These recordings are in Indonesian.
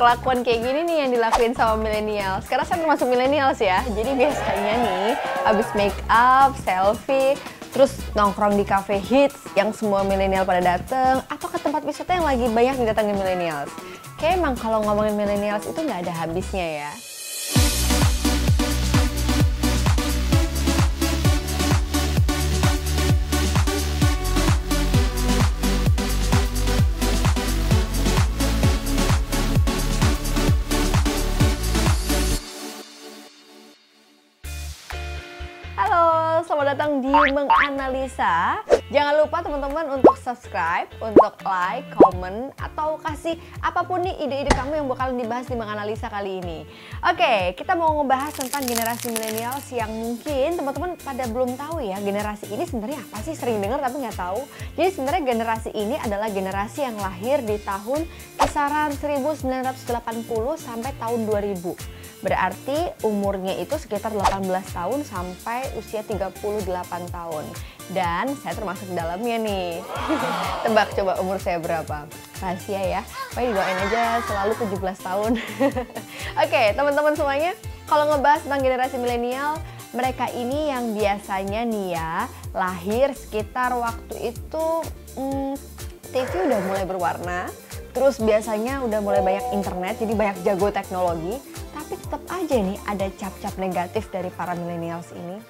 kelakuan kayak gini nih yang dilakuin sama milenial. Sekarang saya termasuk milenials ya. Jadi biasanya nih abis make up, selfie, terus nongkrong di cafe hits yang semua milenial pada dateng atau ke tempat wisata yang lagi banyak didatangi milenials. Kayak emang kalau ngomongin milenials itu nggak ada habisnya ya. Halo, selamat datang di Menganalisa. Jangan lupa teman-teman untuk subscribe, untuk like, comment, atau kasih apa pun nih ide-ide kamu yang bakalan dibahas di Menganalisa kali ini. Oke, kita mau ngebahas tentang generasi milenials yang mungkin teman-teman pada belum tahu ya generasi ini sebenarnya apa sih sering dengar tapi nggak tahu. Jadi sebenarnya generasi ini adalah generasi yang lahir di tahun kisaran 1980 sampai tahun 2000. Berarti umurnya itu sekitar 18 tahun sampai usia 38 tahun. Dan saya termasuk dalamnya nih. Tebak coba umur saya berapa? Rahasia ya. Pokoknya didoain aja selalu 17 tahun. Oke, teman-teman semuanya, kalau ngebahas tentang generasi milenial, mereka ini yang biasanya nih ya lahir sekitar waktu itu hmm, TV udah mulai berwarna, terus biasanya udah mulai banyak internet, jadi banyak jago teknologi, tapi tetap aja nih ada cap-cap negatif dari para millennials ini.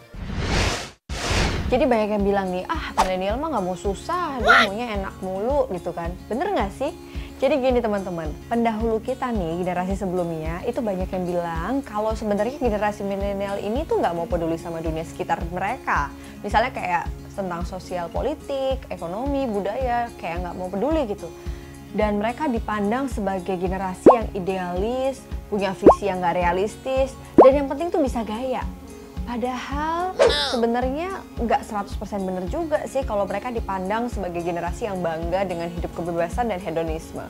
Jadi banyak yang bilang nih, ah milenial mah nggak mau susah, dia maunya enak mulu gitu kan. Bener nggak sih? Jadi gini teman-teman, pendahulu kita nih generasi sebelumnya itu banyak yang bilang kalau sebenarnya generasi milenial ini tuh nggak mau peduli sama dunia sekitar mereka. Misalnya kayak tentang sosial politik, ekonomi, budaya, kayak nggak mau peduli gitu. Dan mereka dipandang sebagai generasi yang idealis, punya visi yang nggak realistis, dan yang penting tuh bisa gaya. Padahal sebenarnya nggak 100% bener juga sih kalau mereka dipandang sebagai generasi yang bangga dengan hidup kebebasan dan hedonisme.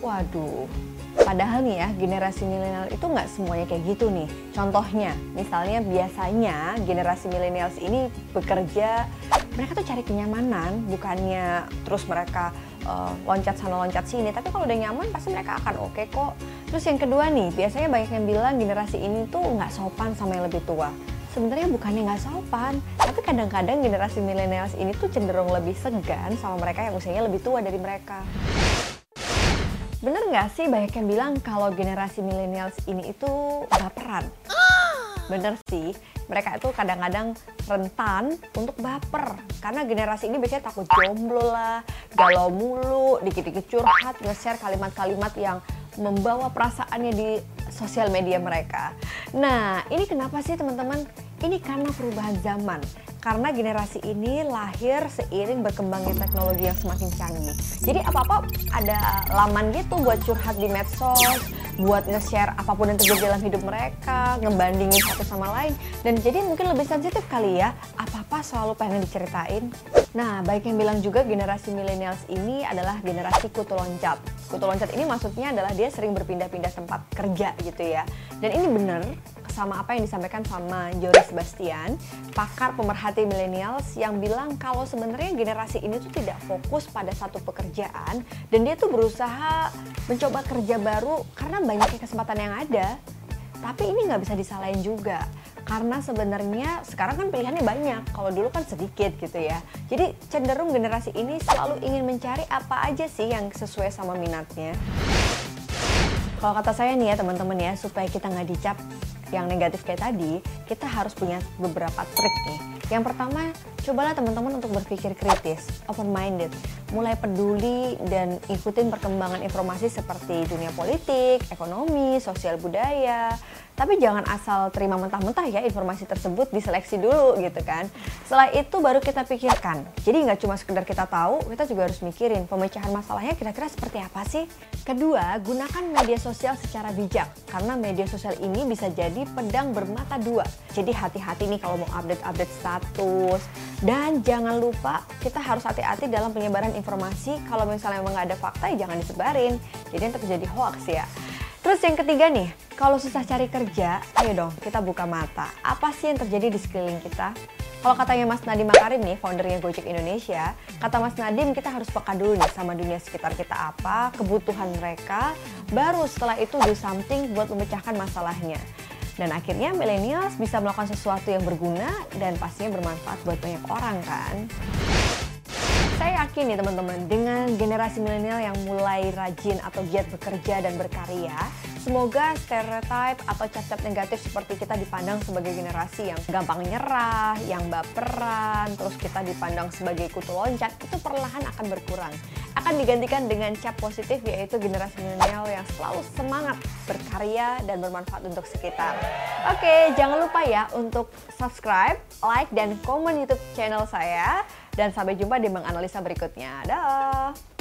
Waduh, padahal nih ya generasi milenial itu nggak semuanya kayak gitu nih. Contohnya, misalnya biasanya generasi milenials ini bekerja, mereka tuh cari kenyamanan, bukannya terus mereka uh, loncat sana loncat sini. Tapi kalau udah nyaman pasti mereka akan oke okay kok. Terus yang kedua nih, biasanya banyak yang bilang generasi ini tuh nggak sopan sama yang lebih tua sebenarnya bukannya nggak sopan, tapi kadang-kadang generasi millennials ini tuh cenderung lebih segan sama mereka yang usianya lebih tua dari mereka. Bener nggak sih banyak yang bilang kalau generasi millennials ini itu baperan? Bener sih, mereka itu kadang-kadang rentan untuk baper karena generasi ini biasanya takut jomblo lah, galau mulu, dikit-dikit curhat, nge-share kalimat-kalimat yang membawa perasaannya di sosial media mereka. Nah, ini kenapa sih teman-teman? Ini karena perubahan zaman. Karena generasi ini lahir seiring berkembangnya teknologi yang semakin canggih. Jadi apa-apa ada laman gitu buat curhat di medsos, buat nge-share apa pun yang terjadi dalam hidup mereka, ngebandingin satu sama lain. Dan jadi mungkin lebih sensitif kali ya, apa-apa selalu pengen diceritain. Nah, baik yang bilang juga generasi millennials ini adalah generasi kutu loncat. Kutu loncat ini maksudnya adalah dia sering berpindah-pindah tempat kerja gitu ya. Dan ini bener sama apa yang disampaikan sama Joris Bastian, pakar pemerhati millennials yang bilang kalau sebenarnya generasi ini tuh tidak fokus pada satu pekerjaan dan dia tuh berusaha mencoba kerja baru karena banyaknya kesempatan yang ada. Tapi ini nggak bisa disalahin juga karena sebenarnya sekarang kan pilihannya banyak. Kalau dulu kan sedikit gitu ya. Jadi cenderung generasi ini selalu ingin mencari apa aja sih yang sesuai sama minatnya. Kalau kata saya nih ya teman-teman ya supaya kita nggak dicap yang negatif kayak tadi, kita harus punya beberapa trik nih. Yang pertama, cobalah teman-teman untuk berpikir kritis, open minded, mulai peduli dan ikutin perkembangan informasi seperti dunia politik, ekonomi, sosial budaya. Tapi jangan asal terima mentah-mentah ya informasi tersebut diseleksi dulu gitu kan. Setelah itu baru kita pikirkan. Jadi nggak cuma sekedar kita tahu, kita juga harus mikirin pemecahan masalahnya kira-kira seperti apa sih. Kedua, gunakan media sosial secara bijak karena media sosial ini bisa jadi pedang bermata dua. Jadi hati-hati nih kalau mau update-update status. Dan jangan lupa kita harus hati-hati dalam penyebaran informasi. Kalau misalnya memang nggak ada fakta ya jangan disebarin. Jadi nanti terjadi hoax ya. Terus yang ketiga nih, kalau susah cari kerja, ayo dong kita buka mata. Apa sih yang terjadi di sekeliling kita? Kalau katanya Mas Nadiem Makarim nih, foundernya Gojek Indonesia, kata Mas Nadiem kita harus peka dulu nih sama dunia sekitar kita apa, kebutuhan mereka, baru setelah itu do something buat memecahkan masalahnya. Dan akhirnya millennials bisa melakukan sesuatu yang berguna dan pastinya bermanfaat buat banyak orang kan. Saya yakin nih teman-teman, dengan generasi milenial yang mulai rajin atau giat bekerja dan berkarya, semoga stereotip atau cap-cap negatif seperti kita dipandang sebagai generasi yang gampang nyerah, yang baperan, terus kita dipandang sebagai kutu loncat, itu perlahan akan berkurang. Akan digantikan dengan cap positif yaitu generasi milenial yang selalu semangat berkarya dan bermanfaat untuk sekitar. Oke, jangan lupa ya untuk subscribe, like, dan komen YouTube channel saya. Dan sampai jumpa di menganalisa berikutnya. Dah.